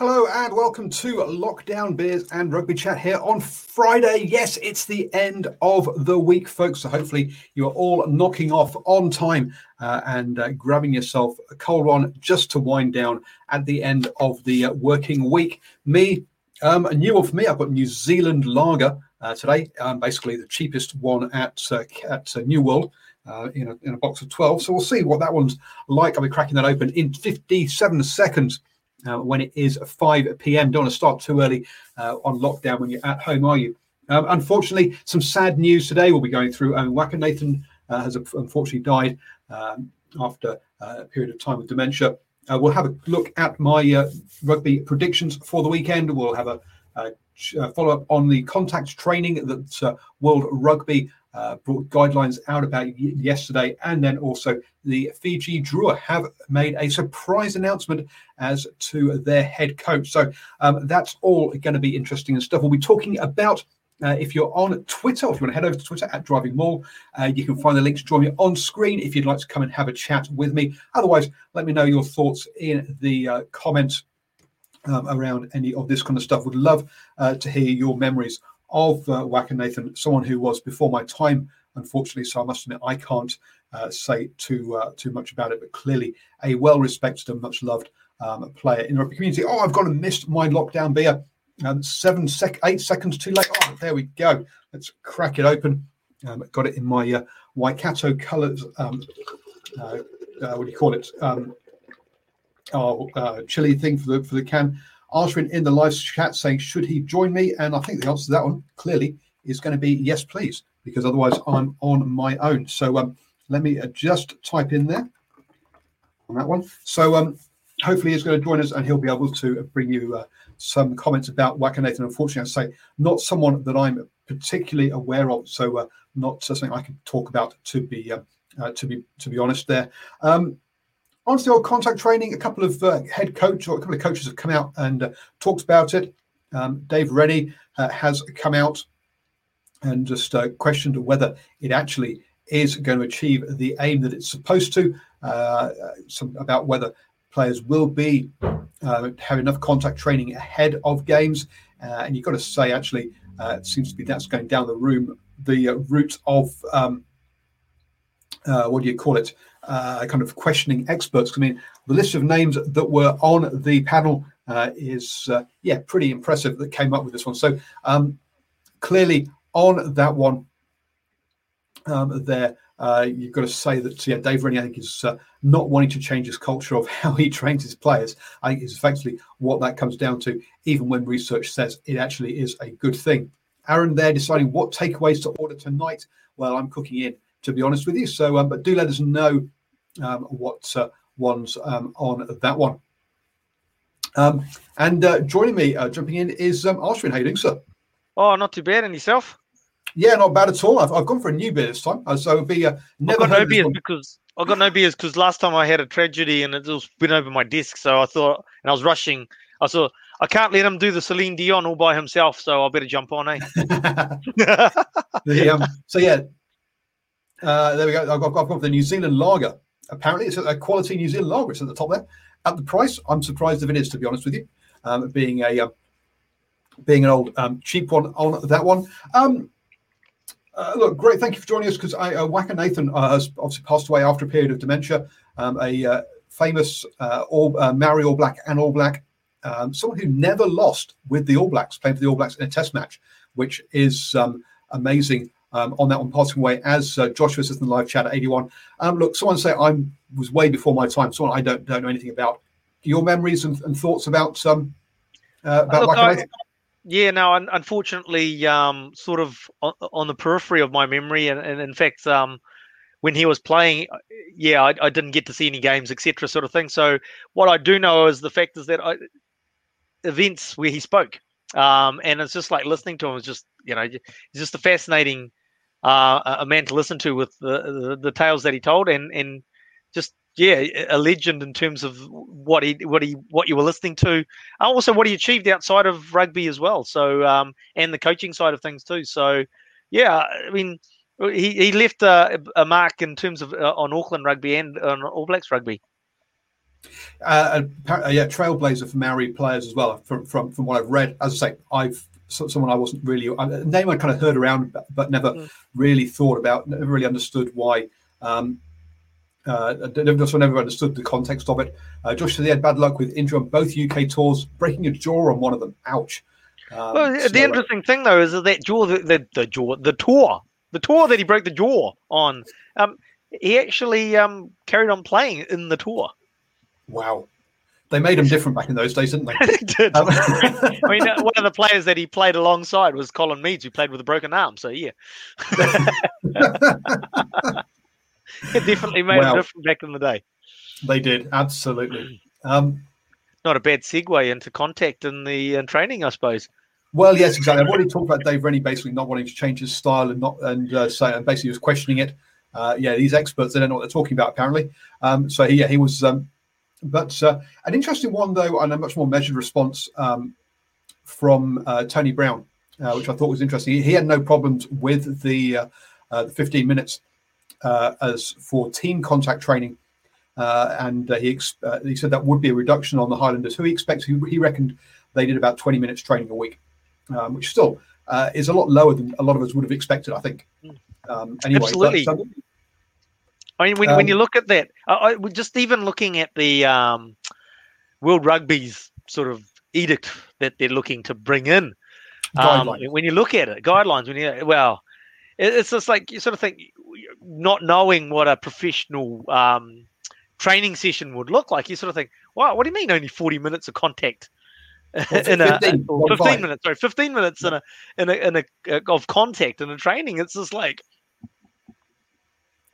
Hello and welcome to Lockdown Beers and Rugby Chat here on Friday. Yes, it's the end of the week, folks. So hopefully you are all knocking off on time uh, and uh, grabbing yourself a cold one just to wind down at the end of the uh, working week. Me, um, a new one for me. I've got New Zealand Lager uh, today. Um, basically, the cheapest one at uh, at uh, New World. in, a, in a box of 12. So we'll see what that one's like. I'll be cracking that open in 57 seconds uh, when it is 5 p.m. Don't want to start too early uh, on lockdown when you're at home, are you? Um, unfortunately, some sad news today we'll be going through. Um, Waka Nathan uh, has unfortunately died um, after uh, a period of time with dementia. Uh, we'll have a look at my uh, rugby predictions for the weekend. We'll have a, a follow up on the contact training that World Rugby uh, brought guidelines out about yesterday, and then also the Fiji Drua have made a surprise announcement as to their head coach. So um, that's all going to be interesting and stuff. We'll be talking about. Uh, if you're on Twitter, if you want to head over to Twitter at Driving Maul, uh, you can find the link to join me on screen if you'd like to come and have a chat with me. Otherwise, let me know your thoughts in the uh, comments um, around any of this kind of stuff. Would love uh, to hear your memories of uh, Waka Nathan, someone who was before my time, unfortunately. So I must admit I can't uh, say too uh, too much about it, but clearly a well respected and much loved um, player in the rugby community. Oh, I've gone and missed my lockdown beer. Um, seven sec, eight seconds too late. Oh, there we go. Let's crack it open. Um, got it in my uh, Waikato colours. Um, uh, uh, what do you call it? Um, oh, uh, chili thing for the for the can answering in the live chat saying, should he join me? And I think the answer to that one clearly is going to be yes, please, because otherwise I'm on my own. So um, let me uh, just type in there on that one. So um, hopefully he's going to join us and he'll be able to bring you uh, some comments about Waka Nathan. Unfortunately, I say not someone that I'm particularly aware of, so uh, not something I can talk about to be uh, uh, to be to be honest. There. Um, the old contact training, a couple of uh, head coach or a couple of coaches have come out and uh, talked about it. Um, Dave Rennie uh, has come out and just uh, questioned whether it actually is going to achieve the aim that it's supposed to. Uh, some about whether players will be uh, have enough contact training ahead of games, and you've got to say actually it seems to be that's going down the room the route of um, what do you call it? Uh, kind of questioning experts. I mean, the list of names that were on the panel uh, is, uh, yeah, pretty impressive that came up with this one. So um, clearly on that one, um, there, uh, you've got to say that yeah, Dave Rennie, I think, is uh, not wanting to change his culture of how he trains his players. I think is effectively what that comes down to, even when research says it actually is a good thing. Aaron, there deciding what takeaways to order tonight. Well, I'm cooking in to be honest with you. So, um, but do let us know um, what uh, one's um, on that one. Um, and uh, joining me, uh, jumping in, is um, Ashwin. How you doing, sir? Oh, not too bad. And yourself? Yeah, not bad at all. I've, I've gone for a new beer this time, uh, so it'll be uh, never. I've got no beers because I got no beers because last time I had a tragedy and it was been over my disc, so I thought, and I was rushing. I thought I can't let him do the Celine Dion all by himself, so I better jump on, eh? the, um, so yeah, uh, there we go. I've got, I've got the New Zealand lager. Apparently, it's a quality New Zealand lager. It's at the top there. At the price, I'm surprised if it is, to be honest with you. Um, being a uh, being an old um, cheap one on that one. Um, uh, look, great. Thank you for joining us because uh, Waka Nathan uh, has obviously passed away after a period of dementia. Um, a uh, famous uh, all, uh, Maori All Black and All Black, um, someone who never lost with the All Blacks, playing for the All Blacks in a Test match, which is um, amazing. Um, on that one, passing away as uh, Joshua says in the live chat at 81. Um, look, someone say I was way before my time. Someone I don't don't know anything about. Your memories and, and thoughts about um about Look, I, yeah, no, un- unfortunately, um, sort of on, on, the periphery of my memory, and, and in fact, um, when he was playing, uh, yeah, I, I didn't get to see any games, etc., sort of thing. So what I do know is the fact is that I, events where he spoke, um, and it's just like listening to him is just you know, just a fascinating uh, a man to listen to with the, the, the tales that he told, and and just yeah, a legend in terms of what he what he what you were listening to, and also what he achieved outside of rugby as well. So um, and the coaching side of things too. So yeah, I mean. He, he left a, a mark in terms of uh, on Auckland rugby and on All Blacks rugby. Uh, yeah, trailblazer for Maori players as well. From, from from what I've read, as I say, I've someone I wasn't really a name I kind of heard around, but never mm. really thought about, never really understood why. Um, uh, never, never understood the context of it. Uh, Josh said he had bad luck with injury on both UK tours, breaking a jaw on one of them. Ouch. Um, well, the so, interesting thing though is that jaw, the, the, the, jaw, the tour, the tour that he broke the jaw on, um, he actually um, carried on playing in the tour. Wow. They made him different back in those days, didn't they? they did. Um, I mean, one of the players that he played alongside was Colin Meads, who played with a broken arm. So yeah, it definitely made him different back in the day. They did absolutely. Um, Not a bad segue into contact in the uh, training, I suppose. Well, yes, exactly. I've already talked about Dave Rennie basically not wanting to change his style and not and uh, say and basically was questioning it. Uh, yeah, these experts they don't know what they're talking about apparently. Um, so he, yeah, he was um, but uh, an interesting one, though, and a much more measured response um, from uh, Tony Brown, uh, which I thought was interesting. He, had no problems with the, uh, uh, the 15 minutes uh, as for team contact training. and he, ex- he said that would be a reduction on the Highlanders, who he expects, he, he reckoned they did about 20 minutes training a week, um, which still is a lot lower than a lot of us would have expected, I think. Um, anyway, Absolutely. But, um, I mean, when, um, when you look at that, I, I, just even looking at the um, World Rugby's sort of edict that they're looking to bring in, um, when you look at it, guidelines, when you well, it, it's just like you sort of think, not knowing what a professional um, training session would look like, you sort of think, wow, what do you mean only forty minutes of contact? In 15, a 15 minutes, sorry, 15 minutes in a in a in a of contact in a training. It's just like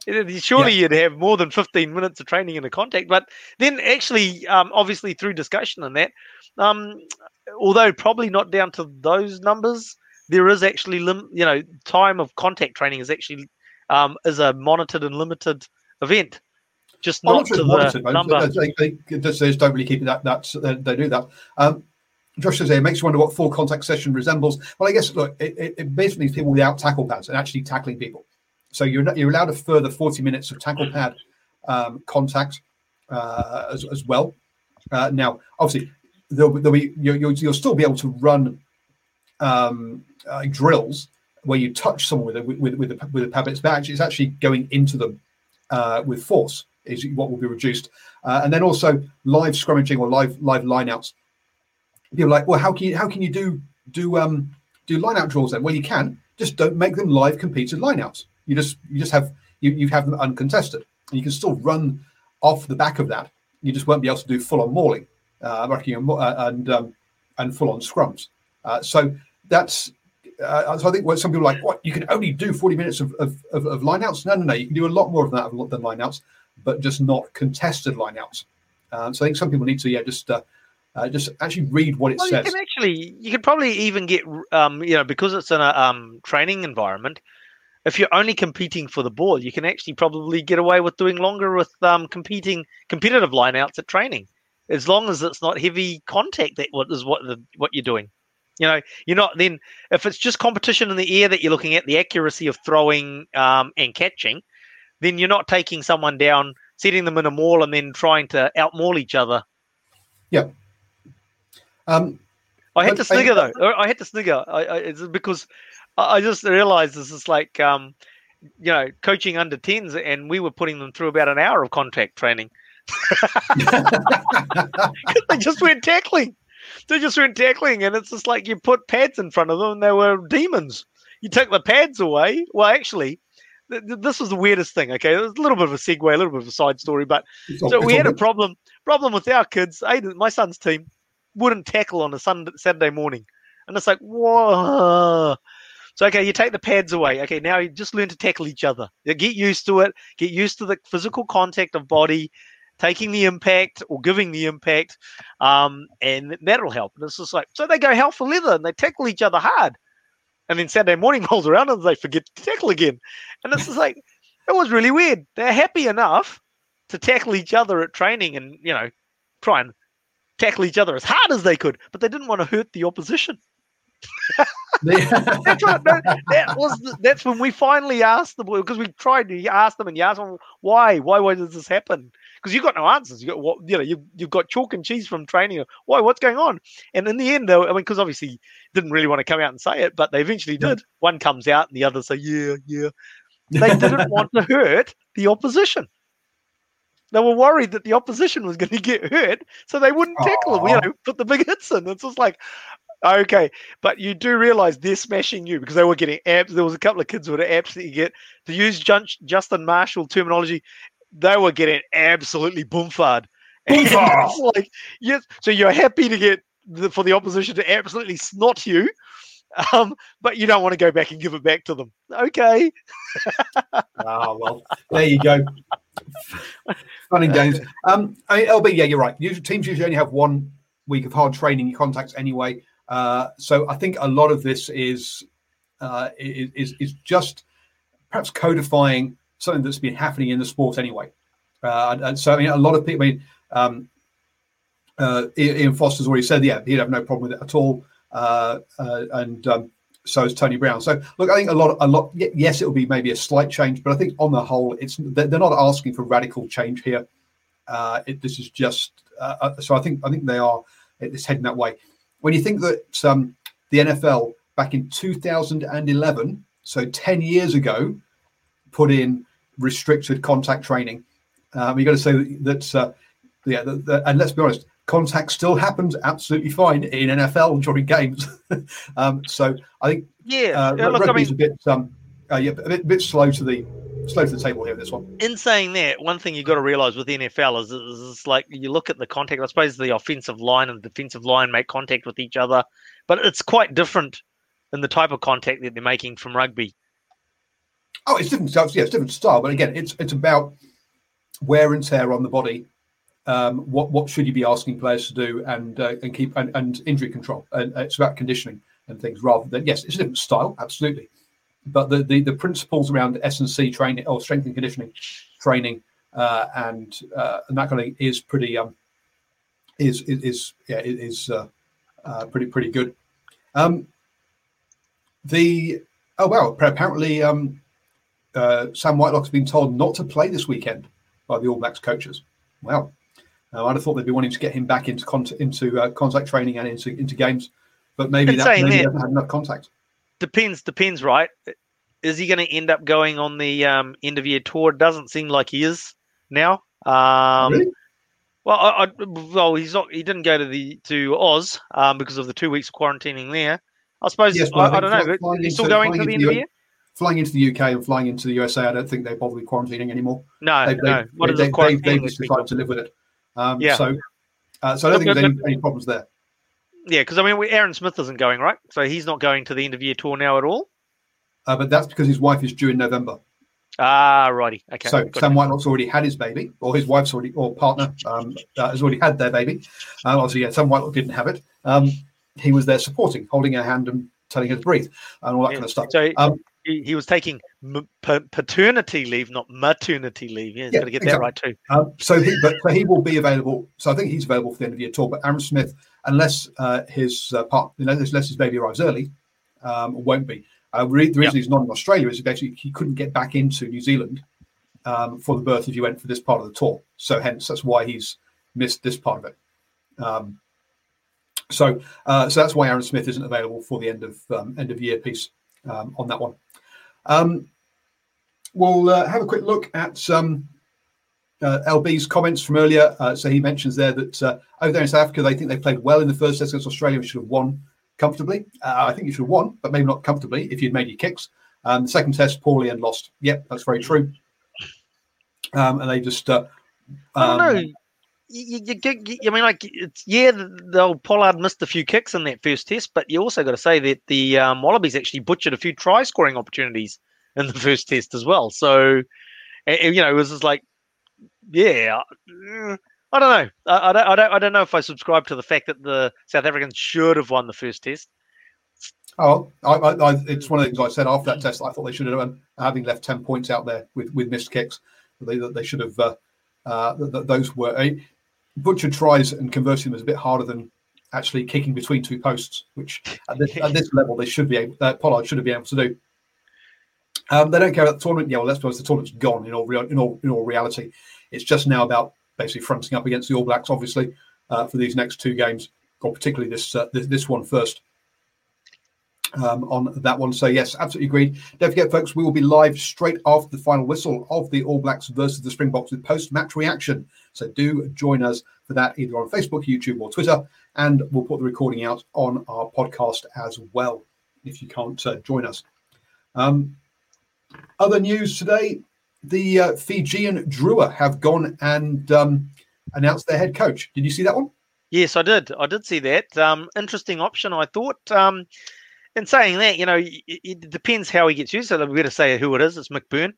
Surely yeah. you'd have more than 15 minutes of training in a contact. But then, actually, um, obviously, through discussion and that, um, although probably not down to those numbers, there is actually, lim- you know, time of contact training is actually um, is a monitored and limited event, just not to the number. They, they, they, don't really keep that. That they do that. Um, Josh says it makes you wonder what full contact session resembles. Well, I guess look, it, it basically people without tackle pads and actually tackling people. So you're not, you're allowed a further 40 minutes of tackle pad um, contact uh, as, as well. Uh, now, obviously, there'll, there'll be you'll, you'll, still be able to run um, uh, drills where you touch someone with a, with with a, with a pad, but it's actually, going into them uh, with force is what will be reduced, uh, and then also live scrummaging or live live lineouts. People are like, well, how can you how can you do do um do lineout drills then? Well, you can just don't make them live competed lineouts. You just you just have you, you have them uncontested. And you can still run off the back of that. You just won't be able to do full on mauling, uh, uh, and um, and full on scrums. Uh, so that's uh, so I think what some people are like, what you can only do 40 minutes of, of, of, of lineouts. No, no, no, you can do a lot more of that than lineouts, but just not contested lineouts. Um, so I think some people need to yeah just uh, uh, just actually read what it well, says. You can actually you could probably even get um, you know because it's in a um, training environment if you're only competing for the ball, you can actually probably get away with doing longer with um, competing competitive lineouts at training. as long as it's not heavy contact. That what is what the what you're doing. You know, you're not then if it's just competition in the air that you're looking at, the accuracy of throwing um, and catching, then you're not taking someone down, setting them in a maul, and then trying to outmaul each other. Yeah. Um, I had to snigger though. I had to snigger. I, I, it's because I just realized this is like, um, you know, coaching under 10s, and we were putting them through about an hour of contact training. they just went tackling. They just went tackling, and it's just like you put pads in front of them, and they were demons. You took the pads away. Well, actually, th- th- this was the weirdest thing. Okay, it was a little bit of a segue, a little bit of a side story, but so we had a problem problem with our kids. Aiden, my son's team wouldn't tackle on a Sunday, Saturday morning, and it's like whoa. So okay, you take the pads away. Okay, now you just learn to tackle each other. You get used to it. Get used to the physical contact of body, taking the impact or giving the impact, um, and that'll help. And it's just like so they go hell for leather and they tackle each other hard, and then Saturday morning rolls around and they forget to tackle again, and it's just like it was really weird. They're happy enough to tackle each other at training and you know try and tackle each other as hard as they could, but they didn't want to hurt the opposition that's what, that, that was the, that's when we finally asked them because we tried to ask them and you ask them why? Why why does this happen? Because you got no answers. You got what you know you you've got chalk and cheese from training. Why? What's going on? And in the end though I mean because obviously didn't really want to come out and say it but they eventually did. One comes out and the other say yeah yeah. They didn't want to hurt the opposition. They were worried that the opposition was going to get hurt, so they wouldn't tackle them. You know, put the big hits in. It's just like, Okay, but you do realize they're smashing you because they were getting abs. There was a couple of kids who were absolutely get to use Justin Marshall terminology. They were getting absolutely boomfard. like yes, so you're happy to get the, for the opposition to absolutely snot you, um, but you don't want to go back and give it back to them. Okay. oh well, there you go. Fun and games. Um, I mean, LB, yeah, you're right. Usually, teams usually only have one week of hard training contacts anyway. Uh, so I think a lot of this is, uh, is is just perhaps codifying something that's been happening in the sport anyway. Uh, and so I mean, a lot of people. I mean, um, uh, Ian Foster's already said, yeah, he'd have no problem with it at all, uh, and um, so is Tony Brown. So look, I think a lot, a lot. Yes, it will be maybe a slight change, but I think on the whole, it's they're not asking for radical change here. It, this is just so. I think I think they are. It's heading that way when you think that um, the NFL back in 2011, so 10 years ago, put in restricted contact training, um, you got to say that, that uh, yeah, the, the, and let's be honest, contact still happens absolutely fine in NFL during games. um, so I think yeah, uh, yeah look, I mean, a bit um, uh, yeah, a bit, a bit slow to the slow to the table here. This one. In saying that, one thing you've got to realise with the NFL is, is, like you look at the contact. I suppose the offensive line and the defensive line make contact with each other, but it's quite different in the type of contact that they're making from rugby. Oh, it's different. Yeah, it's different style, but again, it's it's about wear and tear on the body. Um, what what should you be asking players to do and uh, and keep and, and injury control? And it's about conditioning and things rather than yes, it's a different style, absolutely but the, the, the principles around S and C training or strength and conditioning training uh, and uh, and that kind of is pretty um is is, is yeah is uh, uh, pretty pretty good. Um, the oh well apparently um, uh, Sam Whitelock's been told not to play this weekend by the All Blacks coaches. Well, uh, I'd have thought they'd be wanting to get him back into con- into uh, contact training and into into games, but maybe that maybe he hasn't had enough contact depends. Depends, right? Is he going to end up going on the um, end of year tour? It doesn't seem like he is now. Um, really? Well, I, I, well, he's not. He didn't go to the to Oz um, because of the two weeks of quarantining there. I suppose. Yes, I, I, don't know. He's still going to the end of the year. Flying into the UK and flying into the USA, I don't think they bother with quarantining anymore. No, they, no. They, what they, they, they just decided to live with it. Um, yeah. So, uh, so I don't think there's any, any problems there. Yeah, because I mean, Aaron Smith isn't going right, so he's not going to the end of year tour now at all. Uh, but that's because his wife is due in November. Ah, righty. Okay. So Sam Whitelock's already had his baby, or his wife's already, or partner um, uh, has already had their baby. Um, obviously, yeah, Sam Whitelock didn't have it. Um, he was there supporting, holding her hand and telling her to breathe, and all that yeah. kind of stuff. So um, he, he, was taking m- paternity leave, not maternity leave. Yeah, he's yeah, got to get exactly. that right too. Um, so, he, but so he will be available. So I think he's available for the end of the year tour. But Aaron Smith, unless uh, his uh, part, you know, unless his baby arrives early, um, won't be. Uh, the reason yep. he's not in Australia is basically he couldn't get back into New Zealand um, for the birth if you went for this part of the tour. So hence that's why he's missed this part of it. Um, so uh, so that's why Aaron Smith isn't available for the end of um, end of year piece um, on that one. Um, we'll uh, have a quick look at um, uh, LB's comments from earlier. Uh, so he mentions there that uh, over there in South Africa, they think they played well in the first test against Australia. We should have won comfortably. Uh, I think you should have won, but maybe not comfortably if you'd made your kicks. Um, the second test, poorly and lost. Yep, that's very true. Um, and they just. Uh, I don't know. Um, you, you, you, I mean, like, yeah, the, old Pollard missed a few kicks in that first test, but you also got to say that the um, Wallabies actually butchered a few try scoring opportunities in the first test as well. So, you know, it was just like, yeah, uh, I don't know. I, I, don't, I don't. I don't know if I subscribe to the fact that the South Africans should have won the first test. Oh, I, I, it's one of the things I said after that test. I thought they should have done, having left ten points out there with, with missed kicks. They they should have. Uh, uh, those were Butcher tries and converting them is a bit harder than actually kicking between two posts, which at this, at this level they should be able. Uh, Pollard should have been able to do. Um, they don't care about the tournament. Yeah, well, let's be honest, the tournament's gone in all, real, in all in all reality. It's just now about basically fronting up against the All Blacks, obviously, uh, for these next two games, or particularly this uh, this, this one first. Um, on that one. So, yes, absolutely agreed. Don't forget, folks, we will be live straight after the final whistle of the All Blacks versus the Springboks with post match reaction. So do join us for that either on Facebook, YouTube, or Twitter. And we'll put the recording out on our podcast as well if you can't uh, join us. Um, other news today the uh, Fijian Drua have gone and um, announced their head coach. Did you see that one? Yes, I did. I did see that. Um, interesting option, I thought. Um, in saying that, you know, it, it, depends how he gets used. So we're going to say who it is. It's Mick Byrne,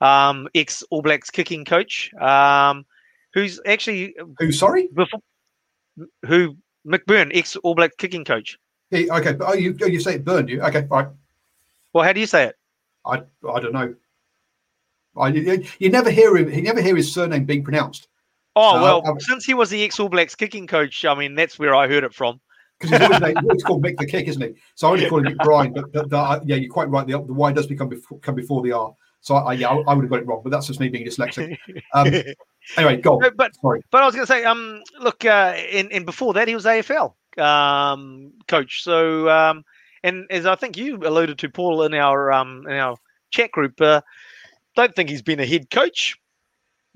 um, ex All Blacks kicking coach. Um, who's actually who? Sorry, before, who Mick Byrne, ex All Black kicking coach. Yeah, okay, but oh, you oh, you say it burned you? Okay, right. Well, how do you say it? I I don't know. I you, you never hear him. You never hear his surname being pronounced. Oh so well, I, I, since he was the ex All Blacks kicking coach, I mean that's where I heard it from. Because he's always, always called Mick the Kick, isn't he? So I always call him Bryan, but, but, but yeah, you're quite right. The, the Y does become before, come before the R. So I, yeah, I, would have got it wrong, but that's just me being dyslexic. Um, anyway, go. On. But Sorry. but I was going to say, um, look, uh, in in before that he was AFL um, coach. So um, and as I think you alluded to, Paul, in our um in our chat group, uh, don't think he's been a head coach.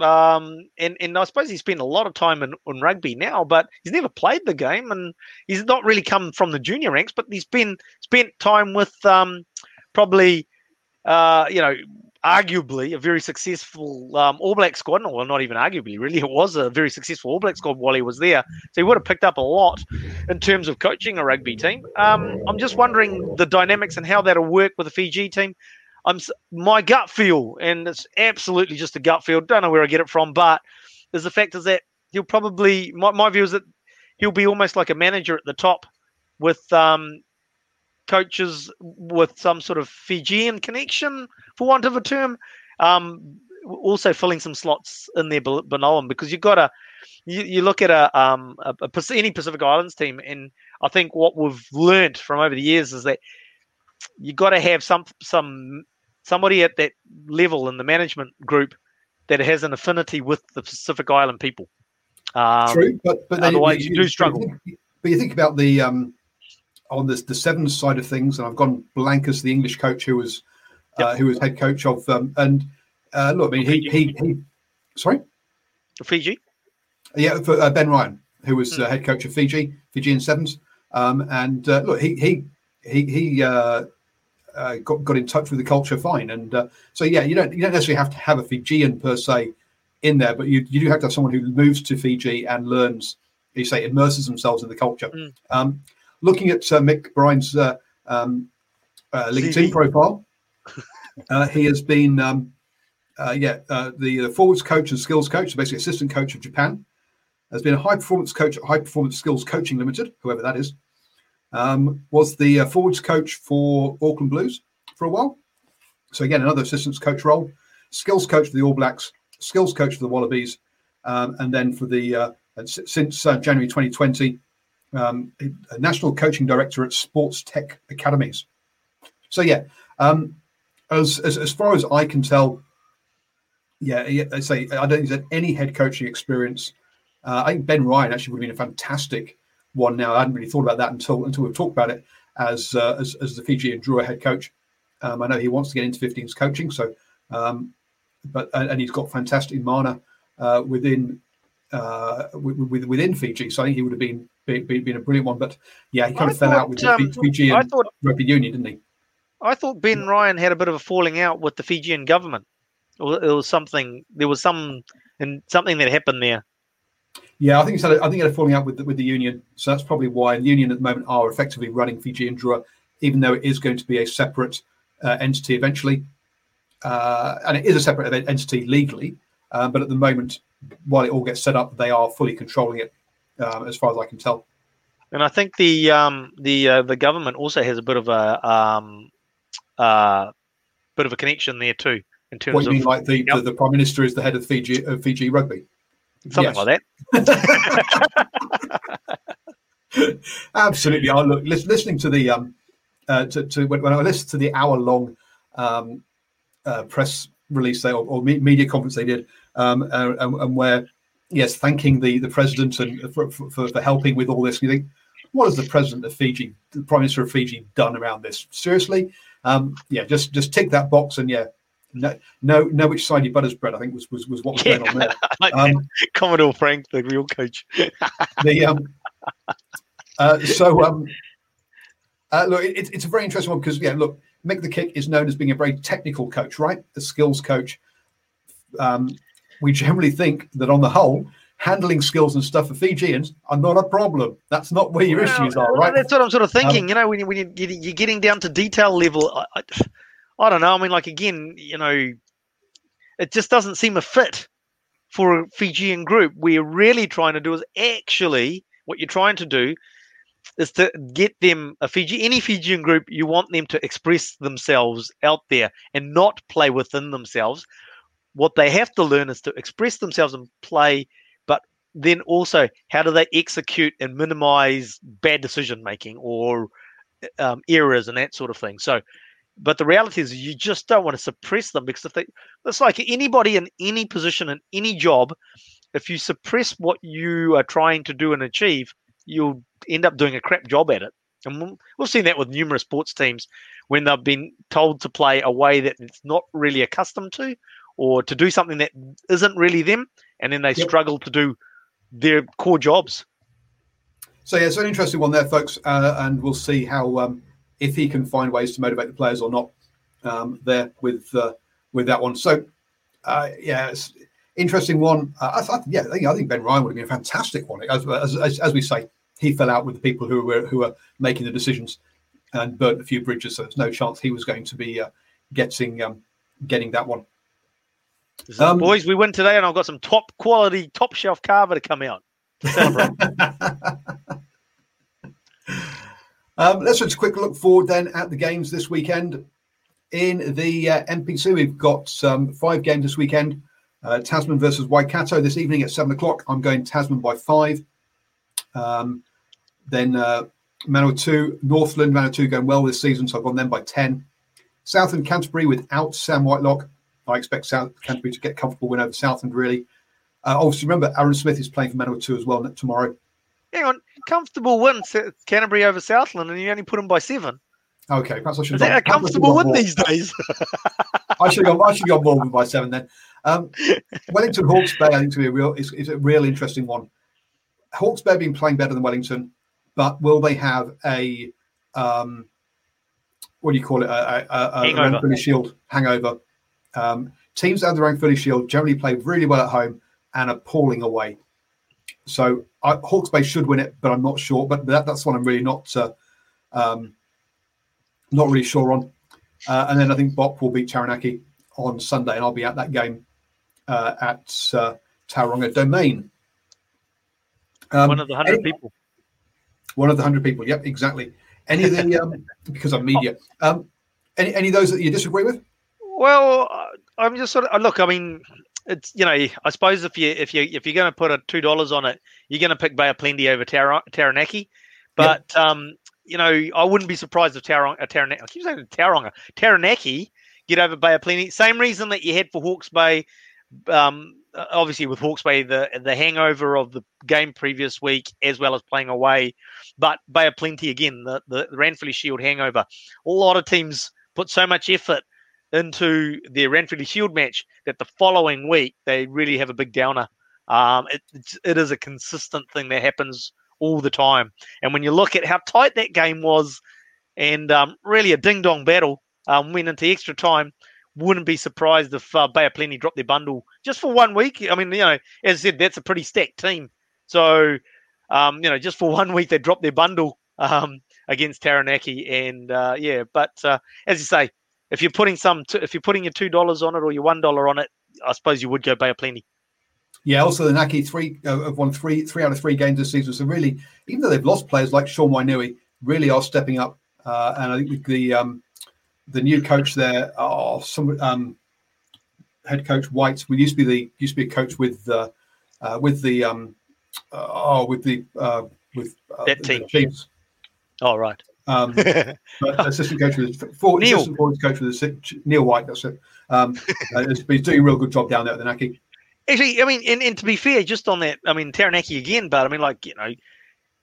Um, and, and I suppose he spent a lot of time in, in rugby now, but he's never played the game and he's not really come from the junior ranks, but he's been spent time with um, probably, uh, you know, arguably a very successful um, All Black squad. Well, not even arguably, really. It was a very successful All Black squad while he was there. So he would have picked up a lot in terms of coaching a rugby team. Um, I'm just wondering the dynamics and how that'll work with the Fiji team. I'm my gut feel, and it's absolutely just a gut feel. Don't know where I get it from, but is the fact is that he'll probably my, my view is that he'll be almost like a manager at the top with um, coaches with some sort of Fijian connection, for want of a term. Um, also filling some slots in there below him because you've got to you, you look at a, um, a, a any Pacific Islands team, and I think what we've learned from over the years is that you got to have some some somebody at that level in the management group that has an affinity with the Pacific Island people. Um, True, but but otherwise you, you, do struggle. But you, think, but you think about the um, on the the sevens side of things, and I've gone blank as the English coach who was uh, who was head coach of um, and uh, look, I mean he, he he sorry Fiji, yeah, for uh, Ben Ryan who was mm. head coach of Fiji Fijian sevens, um, and uh, look he he he he uh, uh, got got in touch with the culture fine. And uh, so yeah, you don't you don't necessarily have to have a Fijian per se in there, but you you do have to have someone who moves to Fiji and learns. You say immerses themselves in the culture. Mm. Um, looking at uh, Mick Bryan's uh, um, uh, LinkedIn profile, uh, he has been um, yeah the, the forwards coach and skills coach, so basically assistant coach of Japan. Has been a high performance coach at High Performance Skills Coaching Limited, whoever that is um, was the uh, forwards coach for Auckland Blues for a while. So again, another assistance coach role, skills coach for the All Blacks, skills coach for the Wallabies, um, and then for the uh, since uh, January 2020, um, a national coaching director at Sports Tech Academies. So yeah, um, as, as as far as I can tell, yeah, I say I don't think had any head coaching experience. Uh, I think Ben Ryan actually would have been a fantastic one. Now I hadn't really thought about that until until we've talked about it as uh, as, as the Fijian Drua head coach. Um, I know he wants to get into 15s coaching, so um, but and he's got fantastic mana uh, within uh, with, within Fiji. So I think he would have been been, been a brilliant one. But yeah, he kind I of thought, fell out with um, the Fijian thought, rugby union, didn't he? I thought Ben Ryan had a bit of a falling out with the Fijian government. Or it was something. There was some and something that happened there. Yeah, I think so. I think he had a falling out with the, with the union. So that's probably why the union at the moment are effectively running Fiji and Drua, even though it is going to be a separate uh, entity eventually. Uh, and it is a separate entity legally, uh, but at the moment, while it all gets set up, they are fully controlling it, um, as far as I can tell. And I think the um, the uh, the government also has a bit of a um, uh, bit of a connection there too. In terms of what you of, mean, like the, yep. the, the prime minister is the head of Fiji of Fiji rugby, something yes. like that. Absolutely. I look listening to the um, uh, to, to when, when I listened to the hour long um, uh, press release they, or, or, media conference they did, um, uh, and, and, where yes, thanking the the president and for, for, for, helping with all this. You think, what has the president of Fiji, the prime minister of Fiji, done around this? Seriously, um, yeah, just just tick that box and yeah. No, no, know which side your butter's bread. I think was was, was what was yeah, going on there. like um, Commodore Frank, the real coach. the um, uh, so um, uh, look, it, it's a very interesting one because yeah, look, Mick the Kick is known as being a very technical coach, right? A skills coach. Um, we generally think that on the whole, handling skills and stuff for Fijians are not a problem. That's not where your well, issues are, right? That's what I'm sort of thinking. Um, you know, when, you, when you, are getting down to detail level, I, I, I, don't know. I mean, like again, you know, it just doesn't seem a fit for a Fijian group. We're really trying to do is actually what you're trying to do is to get them a Fiji any Fijian group you want them to express themselves out there and not play within themselves. What they have to learn is to express themselves and play, but then also how do they execute and minimize bad decision making or um, errors and that sort of thing. So, but the reality is you just don't want to suppress them because if they, it's like anybody in any position in any job, if you suppress what you are trying to do and achieve, you'll end up doing a crap job at it. And we've seen that with numerous sports teams when they've been told to play a way that it's not really accustomed to or to do something that isn't really them. And then they yep. struggle to do their core jobs. So, yeah, it's an interesting one there, folks. Uh, and we'll see how, um, if he can find ways to motivate the players or not um, there with uh, with that one. So, uh, yeah, it's interesting one. Uh, I, I, yeah, I think, I think Ben Ryan would have been a fantastic one. As, as, as we say, he fell out with the people who were who were making the decisions and burnt a few bridges. So there's no chance he was going to be uh, getting um, getting that one. Um, boys, we win today, and I've got some top quality, top shelf kava to come out. um, let's just a quick look forward then at the games this weekend. In the uh, NPC, we've got um, five games this weekend. Uh, Tasman versus Waikato this evening at seven o'clock. I'm going Tasman by five. Um, then uh, Manawatu, Northland, Manawatu going well this season, so I've gone them by 10. Southland Canterbury without Sam Whitelock. I expect South Canterbury to get comfortable win over Southland, really. Uh, obviously, remember, Aaron Smith is playing for Manawatu as well tomorrow. Hang on, comfortable win, Canterbury over Southland, and you only put them by seven. Okay, perhaps I should. Is that a comfortable win these days? I should have I should have more than by seven then. Um, Wellington Hawke's Bay, I think, to be a real is, is a real interesting one. Hawke's Bay have been playing better than Wellington, but will they have a um, what do you call it? A, a, a Ranfurly Shield hangover. Um, teams that have the Ranfurly Shield generally play really well at home and appalling away. So I, Hawke's Bay should win it, but I'm not sure. But that, that's one I'm really not uh, um, not really sure on. Uh, and then I think Bop will beat Taranaki on Sunday, and I'll be at that game uh, at uh, Tauranga Domain. Um, one of the hundred people. One of the hundred people. Yep, exactly. Any of the um, because I'm media. Um, any any of those that you disagree with? Well, I'm just sort of look. I mean, it's you know, I suppose if you if you if you're going to put a two dollars on it, you're going to pick Bay of Plenty over Tar- Taranaki. But yep. um, you know, I wouldn't be surprised if Tauranga, Taranaki, I keep saying Tauranga, Taranaki get over Bay of Plenty. Same reason that you had for Hawke's Bay. Um, obviously, with Hawke's Bay, the the hangover of the game previous week, as well as playing away, but Bay of Plenty again, the the, the Ranfurly Shield hangover. A lot of teams put so much effort into their Ranfurly Shield match that the following week they really have a big downer. Um, it, it is a consistent thing that happens all the time. And when you look at how tight that game was, and um, really a ding dong battle, um, went into extra time. Wouldn't be surprised if uh, Bay of Plenty dropped their bundle just for one week. I mean, you know, as I said, that's a pretty stacked team. So, um, you know, just for one week they dropped their bundle um, against Taranaki, and uh, yeah. But uh, as you say, if you're putting some, t- if you're putting your two dollars on it or your one dollar on it, I suppose you would go Bay Plenty. Yeah, also the Naki three uh, have won three three out of three games this season. So really, even though they've lost players like Sean Wainui, really are stepping up. Uh, and I think the um, the new coach there, oh, some um, head coach White. We used to be the used to be a coach with uh, uh, with the um, uh, oh with the uh, with uh, that team. Chiefs. Oh right. Um, but assistant coach with for, Neil. assistant coach with the Neil White. That's it. Um, uh, he's doing a real good job down there at the Naki. Actually, I mean, and, and to be fair, just on that, I mean, Taranaki again, but I mean, like, you know,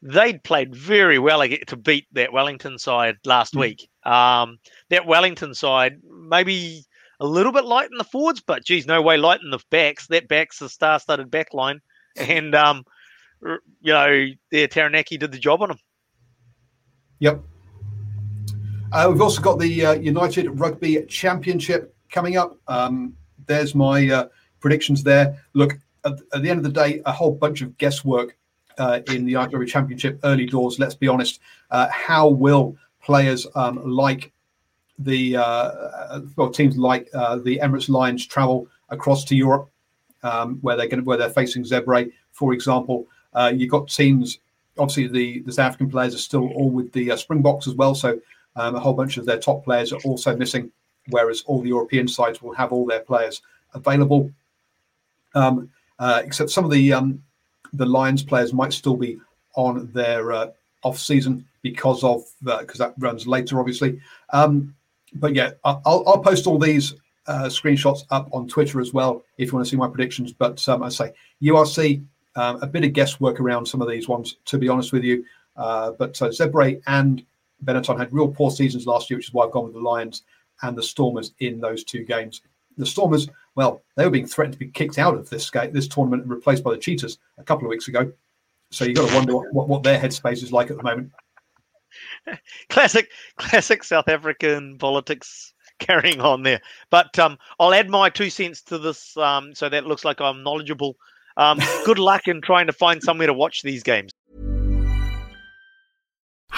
they'd played very well to beat that Wellington side last mm. week. Um, that Wellington side, maybe a little bit light in the forwards, but geez, no way light in the backs. That back's a star studded back line. And, um, you know, yeah, Taranaki did the job on them. Yep. Uh, we've also got the uh, United Rugby Championship coming up. Um, there's my uh, predictions there. Look, at, at, the end of the day, a whole bunch of guesswork uh, in the Rugby Championship early doors. Let's be honest. Uh, how will players um, like the uh, well, teams like the Emirates Lions travel across to Europe, um, where they're going where they're facing Zebre, for example? You've got teams. Obviously, the, the South African players are still all with the Springboks as well, so um, a whole bunch of their top players are also missing. Whereas all the European sides will have all their players available um, uh, except some of the um, the Lions players might still be on their uh, off season because of because uh, that runs later, obviously. Um, but yeah, I'll, I'll post all these uh, screenshots up on Twitter as well if you want to see my predictions. But um, I say URC, um, a bit of guesswork around some of these ones, to be honest with you. Uh, but uh, Zebre and Benetton had real poor seasons last year, which is why I've gone with the Lions and the Stormers in those two games. The Stormers well, they were being threatened to be kicked out of this game, this tournament and replaced by the Cheetahs a couple of weeks ago. So you've got to wonder what, what their headspace is like at the moment. classic, classic South African politics carrying on there. But um, I'll add my two cents to this, um, so that looks like I'm knowledgeable. Um, good luck in trying to find somewhere to watch these games.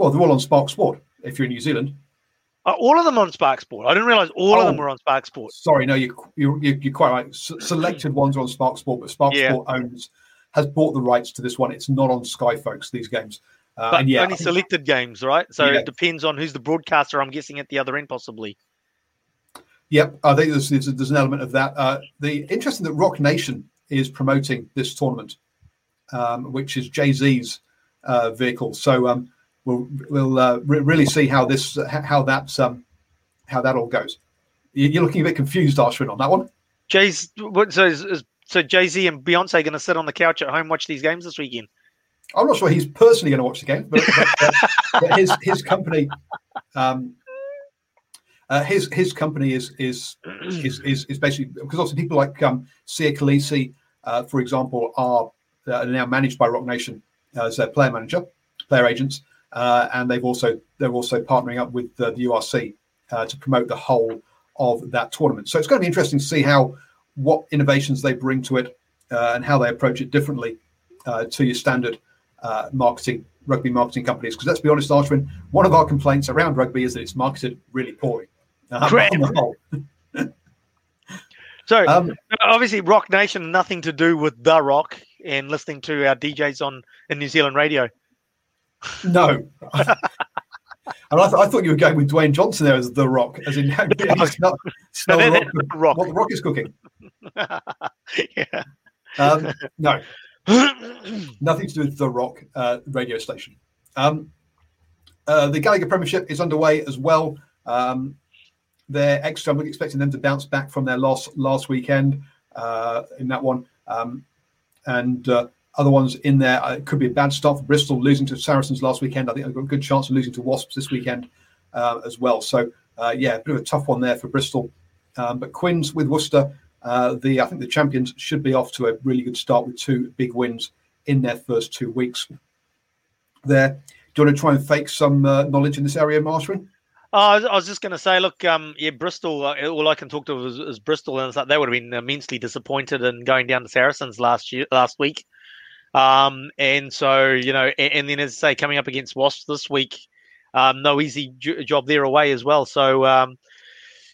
Well, they're all on Spark Sport if you're in New Zealand. Uh, all of them on Spark Sport. I didn't realize all oh, of them oh. were on Spark Sport. Sorry, no, you, you, you're quite right. S- selected ones are on Spark Sport, but Spark yeah. Sport owns has bought the rights to this one. It's not on Sky, folks. These games, uh, but yeah, only selected games, right? So yeah. it depends on who's the broadcaster. I'm guessing at the other end, possibly. Yep, I think there's there's, there's an element of that. Uh, the interesting that Roc Nation is promoting this tournament, um, which is Jay Z's uh, vehicle. So um, we'll we'll uh, re- really see how this how that's um, how that all goes. You're looking a bit confused, Ashwin, on that one. Jay's what so is, is, so Jay Z and Beyonce going to sit on the couch at home watch these games this weekend? I'm not sure he's personally going to watch the game, but, but, but his his company, um, uh, his his company is is is is, is basically because obviously people like um, Siya Kolisi, uh, for example, are, uh, now managed by Roc Nation as their player manager, player agents, uh, and they've also they're also partnering up with uh, the URC uh, to promote the whole of that tournament. So it's going to be interesting to see how what innovations they bring to it uh, and how they approach it differently uh, to your standard uh, marketing rugby marketing companies. Because let's be honest, Ashwin, one of our complaints around rugby is that it's marketed really poorly. so um, obviously, Roc Nation nothing to do with the Rock and listening to our DJs on in New Zealand radio. No. And I, th- I, thought you were going with Dwayne Johnson there as the Rock, as in the, rock, the rock. what the Rock is cooking. yeah. Um, no, nothing to do with the Rock uh, radio station. Um, uh, the Gallagher Premiership is underway as well. Um, they're extra. I'm expecting them to bounce back from their loss last weekend uh, in that one, um, and uh, other ones in there. Uh, it could be a bad start for Bristol losing to Saracens last weekend. I think they've got a good chance of losing to Wasps this weekend uh, as well. So uh, yeah, a bit of a tough one there for Bristol. Um, but Quins with Worcester, uh, the I think the champions should be off to a really good start with two big wins in their first two weeks. There, do you want to try and fake some knowledge in this area, Marshall? Oh, I was just going to say, look, um, yeah, Bristol. All I can talk to is, is Bristol, and it's like they would have been immensely disappointed in going down to Saracens last year, last week. Um, and so, you know, and, and, then as I say, coming up against Wasps this week, um, no easy j- job there away as well. So, um,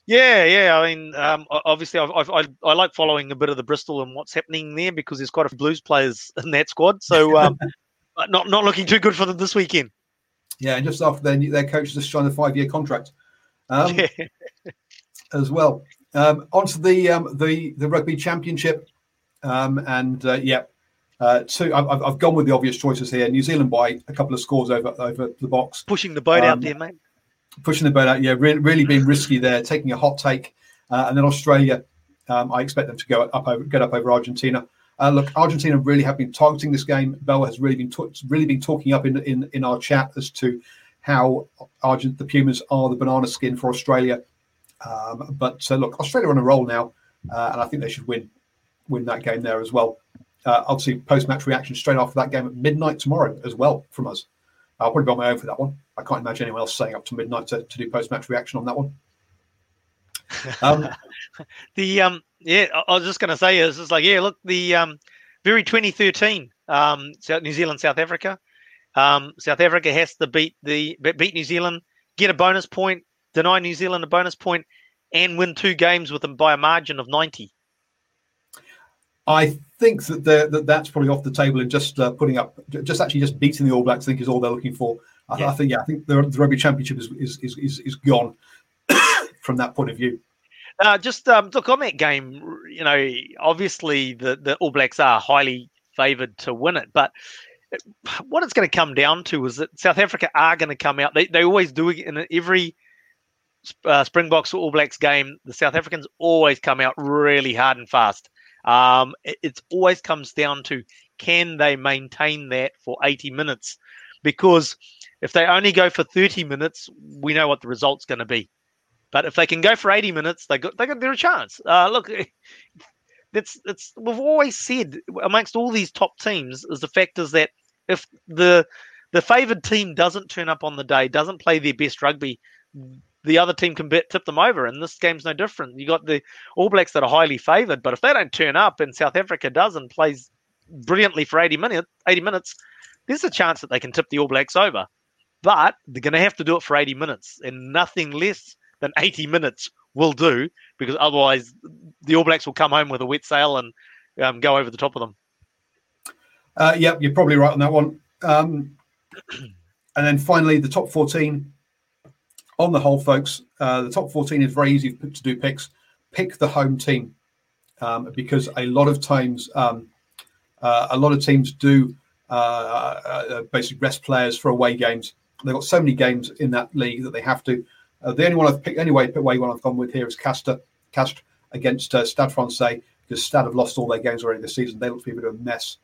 yeah, yeah. I mean, um, obviously, I've, I've, i I like following a bit of the Bristol and what's happening there because there's quite a few Blues players in that squad. So, um, not not looking too good for them this weekend. Yeah, and just after their their coach just signed a five year contract, um, as well. Um, onto the um, the the rugby championship, um, and uh, yeah, uh, two, I've, I've gone with the obvious choices here. New Zealand by a couple of scores over over the Boks, pushing the boat um, out there, mate. Pushing the boat out, yeah, really, really being risky there, taking a hot take, uh, and then Australia. Um, I expect them to go up over, get up over Argentina. Uh, look, Argentina really have been targeting this game. Bell has really been t- really been talking up in, in in our chat as to how Argent the Pumas are the banana skin for Australia. Um, but uh, look, Australia are on a roll now, uh, and I think they should win win that game there as well uh, obviously post match reaction straight after that game at midnight tomorrow as well from us. I'll probably be on my own for that one. I can't imagine anyone else staying up to midnight to, to do post match reaction on that one. Um, the um yeah, I was just going to say is it's like yeah, look the um very 2013 um South New Zealand South Africa. Um, South Africa has to beat the beat New Zealand, get a bonus point, deny New Zealand a bonus point, and win two games with them by a margin of 90. I think that, that that's probably off the table and just uh, putting up, just actually just beating the All Blacks. I think is all they're looking for. I, yeah. I think yeah, I think the, the rugby championship is is is is, is gone from that point of view. Uh, just um, look on that game. You know, obviously the the All Blacks are highly favoured to win it, but what it's going to come down to is that South Africa are going to come out. They they always do it in every uh, Springboks or All Blacks game. The South Africans always come out really hard and fast. Um, it, it always comes down to can they maintain that for 80 minutes? Because if they only go for 30 minutes, we know what the result's going to be. But if they can go for 80 minutes, they got they got a chance. Uh, look, that's it's we've always said amongst all these top teams is the fact is that if the the favoured team doesn't turn up on the day, doesn't play their best rugby, the other team can bet, tip them over. And this game's no different. You got the All Blacks that are highly favoured, but if they don't turn up and South Africa does and plays brilliantly for 80 minutes, 80 minutes, there's a chance that they can tip the All Blacks over. But they're going to have to do it for 80 minutes, and nothing less than 80 minutes will do, because otherwise the All Blacks will come home with a wet sail and um, go over the top of them. Uh, yeah, you're probably right on that one. Um, and then finally, the top 14 on the whole, folks, uh, the top 14 is very easy to do picks. Pick the home team um, because a lot of times, um, uh, a lot of teams do uh, uh, basically rest players for away games. they've got so many games in that league that they have to. Uh, the only one I've picked, anyway, way one I've gone with here is Castres, Castres against uh, Stade Francais because Stade have lost all their games already this season. They look to be a bit of a mess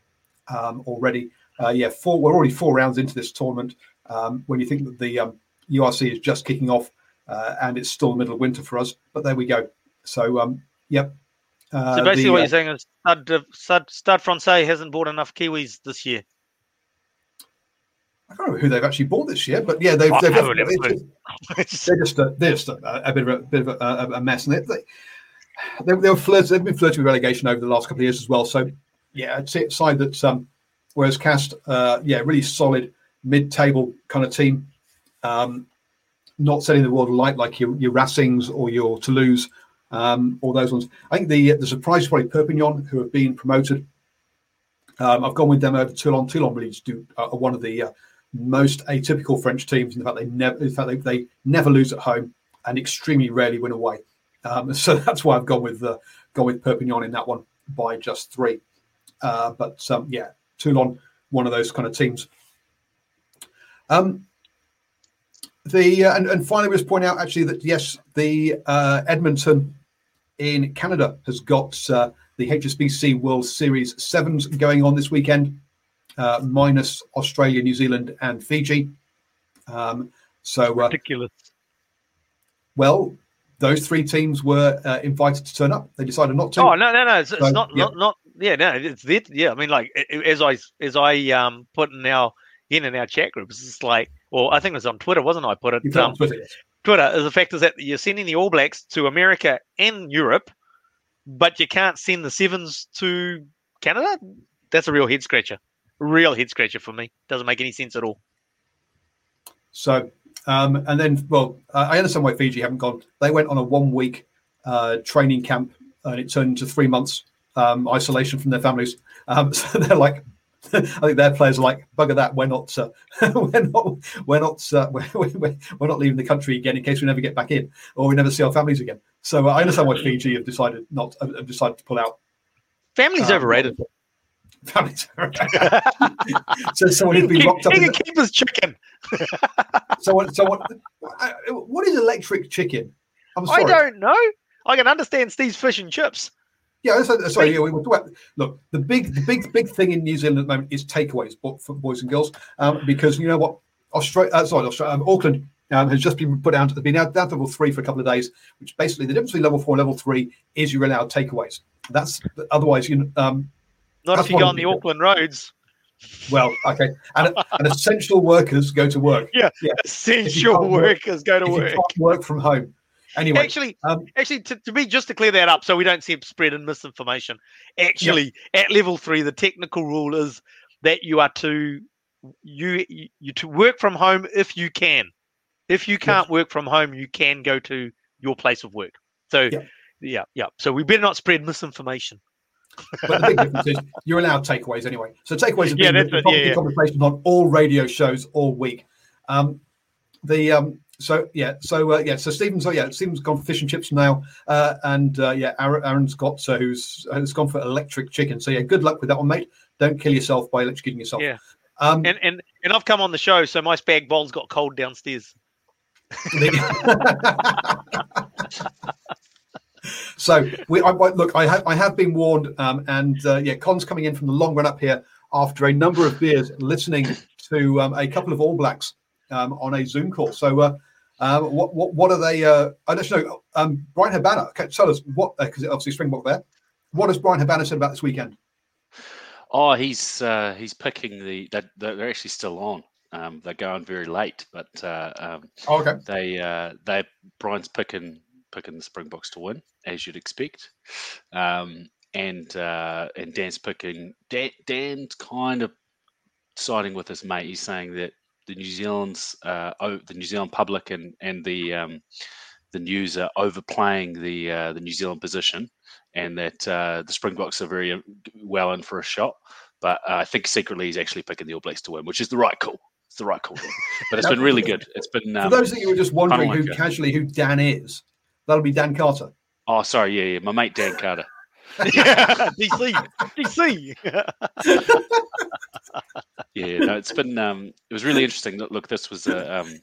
um, already. Uh, yeah, four. We're already four rounds into this tournament. Um, when you think that the um, URC is just kicking off uh, and it's still the middle of winter for us, but there we go. So, um, yep. Uh, so basically, the, what you're uh, saying is Stade, Stade, Stade Francais hasn't bought enough Kiwis this year. I can't remember who they've actually bought this year, but yeah, they've, they've they're just a, they're just a, a, bit of a, bit of a, a mess, and they, they, they were flirting, they've been flirting with relegation over the last couple of years as well. So yeah, it's a side that um, whereas Cast, uh, yeah, really solid mid-table kind of team, um, not setting the world alight like your your Racings or your Toulouse, um, all those ones. I think the the surprise is probably Perpignan, who have been promoted. Um, I've gone with them over Toulon. Toulon really do uh, one of the uh, most atypical French teams. In fact, they never, in fact, they, they never lose at home and extremely rarely win away. Um, so that's why I've gone with uh, gone with Perpignan in that one by just three. Uh, but um, yeah, Toulon, one of those kind of teams. Um, the uh, and, and finally, we just point out actually that yes, the uh, Edmonton in Canada has got uh, the HSBC World Series sevens going on this weekend uh, minus Australia, New Zealand, and Fiji. Um, so uh, ridiculous. Well, those three teams were uh, invited to turn up. They decided not to. Oh no, no, no! It's, so, it's not, yeah. not, not. Yeah, no, it's it. Yeah, I mean, like as I as I um put in our in in our chat groups, it's like, well, I think it was on Twitter, wasn't I? Put it. Um, Twitter. Twitter. The fact is that you're sending the All Blacks to America and Europe, but you can't send the sevens to Canada. That's a real head scratcher real head scratcher for me. Doesn't make any sense at all. So, um, and then, well, I understand why Fiji haven't gone. They went on a one week uh, training camp and it turned into three months um, isolation from their families. Um, so they're like, I think their players are like, bugger that. We're not, uh, we're not, we're not, uh, we're, we're, we're, not leaving the country again in case we never get back in or we never see our families again. So uh, I understand why Fiji have decided not, have decided to pull out. Family's um, overrated. Families overrated. so someone who's been locked up. He can keep his chicken. so what? So what? What is electric chicken? I'm sorry. I don't know. I can understand Steve's fish and chips. Yeah, so, sorry. Yeah, we talking, look, the big, the big, big thing in New Zealand at the moment is takeaways for boys and girls, um, because you know what, Australia, uh, sorry, Australia, um, Auckland um, has just been put down to been down to level three for a couple of days, which basically the difference between level four and level three is you're allowed takeaways. That's otherwise you um, not if you go on the Auckland roads. Well, okay, and, and essential workers go to work. Yeah, yeah. essential workers work, go to work. work from home. Anyway, actually, um, actually, to, to be just to clear that up, so we don't see spread and misinformation. Actually, at level three, the technical rule is that you are to you you to work from home if you can. If you can't work from home, you can go to your place of work. So, yeah, yeah. So we better not spread misinformation but the big difference is you're allowed takeaways anyway. So takeaways have been yeah, the, yeah, yeah. conversation on all radio shows all week. Um, the um, so yeah, so uh, yeah, so Stephen's oh, yeah, Stephen's gone for fish and chips now, uh, and uh, yeah, Aaron's got so who's has gone for electric chicken. So yeah, good luck with that one, mate. Don't kill yourself by electrocuting yourself. Yeah. Um, and and and I've come on the show, so my spag bowl's got cold downstairs. so we I, look. I have I have been warned, um, and uh, yeah, Con's coming in from the long run up here after a number of beers, listening to um, a couple of All Blacks um, on a Zoom call. So. Uh, uh, what, what what are they? Uh, I don't know. Um, Bryan Habana, okay, tell us what because uh, obviously Springbok there. What has Bryan Habana said about this weekend? Oh, he's uh, he's picking the. They're, they're actually still on. Um, they're going very late, but uh, um, oh, okay. They uh, they Bryan's picking picking the Springboks to win, as you'd expect. Um, and uh, and Dan's picking Dan, Dan's kind of siding with his mate. He's saying that the New Zealand's uh, oh, the New Zealand public and and the um, the news are overplaying the uh, the New Zealand position, and that uh, the Springboks are very uh, well in for a shot. But uh, I think secretly he's actually picking the All Blacks to win, which is the right call. It's the right call. But it's been really good. It's been um, for those of you who were just wondering who casually who Dan is. That'll be Dan Carter. Oh, sorry, yeah, yeah, my mate Dan Carter. DC, DC. yeah, no, it's been um, it was really interesting. Look, this was a um,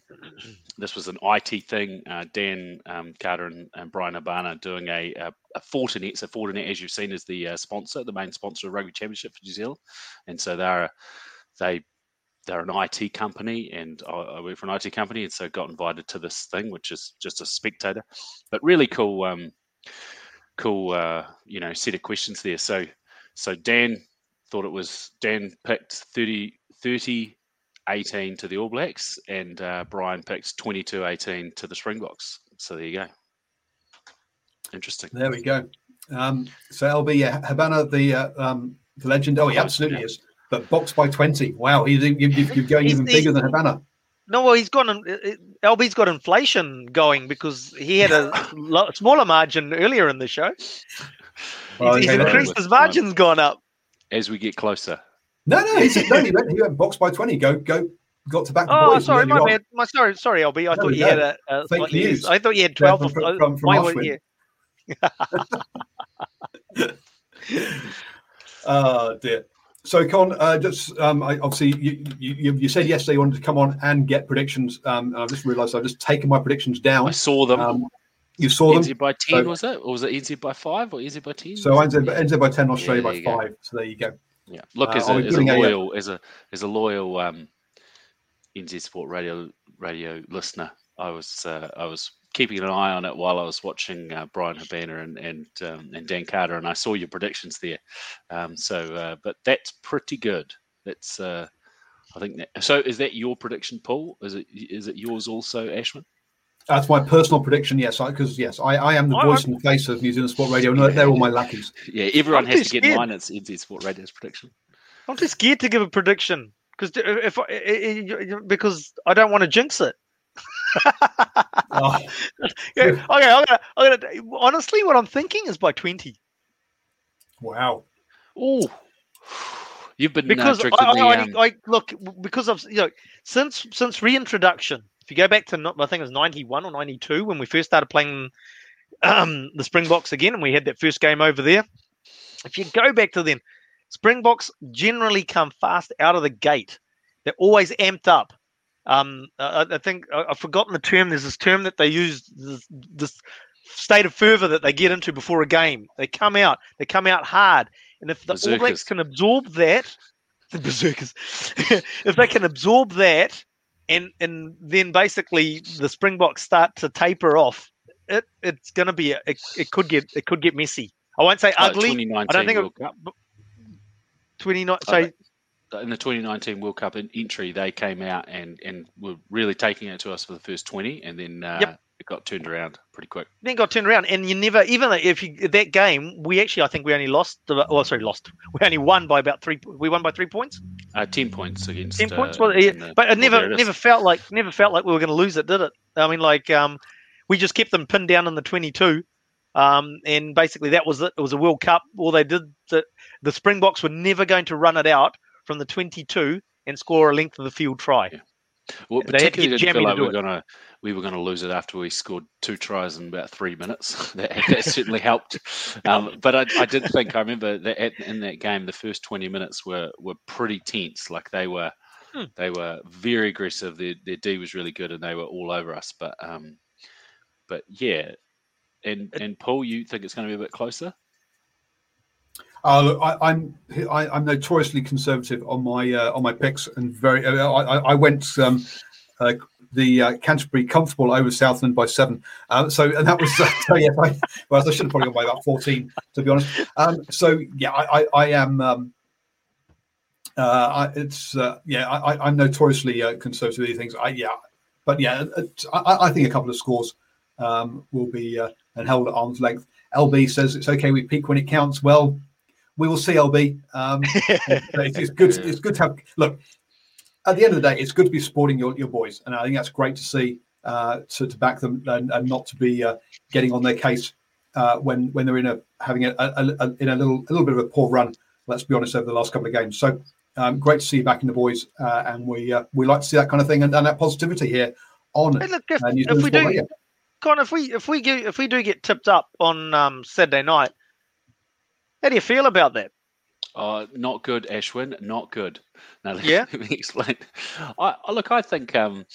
this was an IT thing. Uh, Dan um, Carter and, and Bryan Habana doing a, a, a Fortinet. So Fortinet, as you've seen, is the uh, sponsor, the main sponsor of Rugby Championship for New Zealand, and so they're they they're an IT company, and I, I work for an IT company, and so got invited to this thing, which is just a spectator, but really cool. Um, cool, uh, you know, set of questions there. So, so Dan thought it was Dan picked 30, 30 18 to the All Blacks, and uh, Bryan picked 22 18 to the Springboks. So there you go. Interesting. There we go. Um, so LB, yeah, Habana, the uh, um, the legend. Oh, he absolutely yeah. is. But Boks by 20. Wow, he's, you, you're going even bigger than Habana. No, well, he's got an LB's got inflation going because he had a smaller margin earlier in the show. Well, he's, he's increased his margin's gone up as we get closer. No, no, he's, no he, went, he went Boks by twenty. Go, go, got to back. Oh, boys, sorry, my bad. My sorry, sorry, LB. I no, thought you had a, a fake news. I thought you had twelve. Yeah, from, from, from, yeah. oh dear. So, Con, uh, just um, I, obviously you, you, you said yesterday you wanted to come on and get predictions. Um, and I just realised I've just taken my predictions down. I saw them. Um, you saw them. NZ by ten so, was it, or was it NZ by five, or NZ by ten? So NZ, NZ by ten, Australia yeah, by five. Go. So there you go. Yeah, look uh, as, a, as a loyal, a, as a as a loyal um, NZ Sport Radio radio listener, I was uh, I was keeping an eye on it while I was watching uh, Bryan Habana and and um, and Dan Carter, and I saw your predictions there. Um, so, uh, but that's pretty good. That's uh, I think that. So, is that your prediction, Paul? Is it is it yours also, Ashman? That's my personal prediction, yes. Because yes, I, I am the voice and face of New Zealand Sport Radio, and they're all my lackeys. Yeah, everyone I'm has to get scared. mine. It's NZ Sport Radio's prediction. I'm too scared to give a prediction because if because I don't want to jinx it oh. okay, I'm gonna, I'm gonna, honestly, what I'm thinking is by 20. Wow. Oh, you've been uh, because uh, I, the, I, um... I, look because of you know since since reintroduction. If you go back to I think it was 91 or 92 when we first started playing um, the Springboks again, and we had that first game over there. If you go back to then, Springboks generally come fast out of the gate. They're always amped up. Um, I, I, think I, have forgotten the term. There's this term that they use, this, this, state of fervor that they get into before a game. They come out, they come out hard, and if the berserkers. All Blacks can absorb that, the berserkers, if they can absorb that, and and then basically the Springboks start to taper off, it it's going to be a, it, it could get it could get messy. I won't say ugly. I don't think World it, 29 so in the 2019 World Cup entry, they came out and and were really taking it to us for the first 20, and then uh, yep. It got turned around pretty quick. Then got turned around, and you never even if you that game, we actually I think we only lost. Oh, sorry, lost. We only won by about three. We won by three points. Uh, ten points against. Ten points, uh, well, but it never never felt like never felt like we were going to lose it, did it? I mean, like um, we just kept them pinned down in the 22. Um, and basically that was it. It was a World Cup. All they did, the, the Springboks were never going to run it out from the 22 and score a length of the field try. Yeah. Well, particularly didn't feel like we were gonna we were gonna lose it after we scored two tries in about three minutes. that, that certainly helped. Um, but I, I, did think I remember that at, in that game, the first twenty minutes were were pretty tense. Like they were hmm. they were very aggressive. Their their D was really good, and they were all over us. But um, but yeah, and and Paul, you think it's going to be a bit closer? Uh, look, I, am I'm, I, am notoriously conservative on my uh, on my picks, and very. Uh, I, I went um, uh, the uh, Canterbury comfortable over Southland by seven. So and that was yeah. I, well, I should have probably gone by about fourteen to be honest. Um, so yeah, I I, I am. Um, I, it's yeah. I, I'm notoriously conservative with these things. I yeah, but yeah, I, I think a couple of scores um, will be and held at arm's length. LB says it's okay. We peak when it counts. Well, we will see LB. Um, it's good. It's good to have. Look, at the end of the day, it's good to be supporting your, your boys, and I think that's great to see. Uh, to, to back them and, and not to be uh, getting on their case uh, when when they're in a having a, a, a, in a little a little bit of a poor run. Let's be honest over the last couple of games. So um, great to see you back in the boys, uh, and we uh, we like to see that kind of thing and, and that positivity here on. Hey, look, if, uh, if we do, Con, if we if we get if we do get tipped up on um, Saturday night, how do you feel about that? Uh, not good, Ashwin. Not good. Now, let, Yeah? let me explain. I, I look. I think. Um,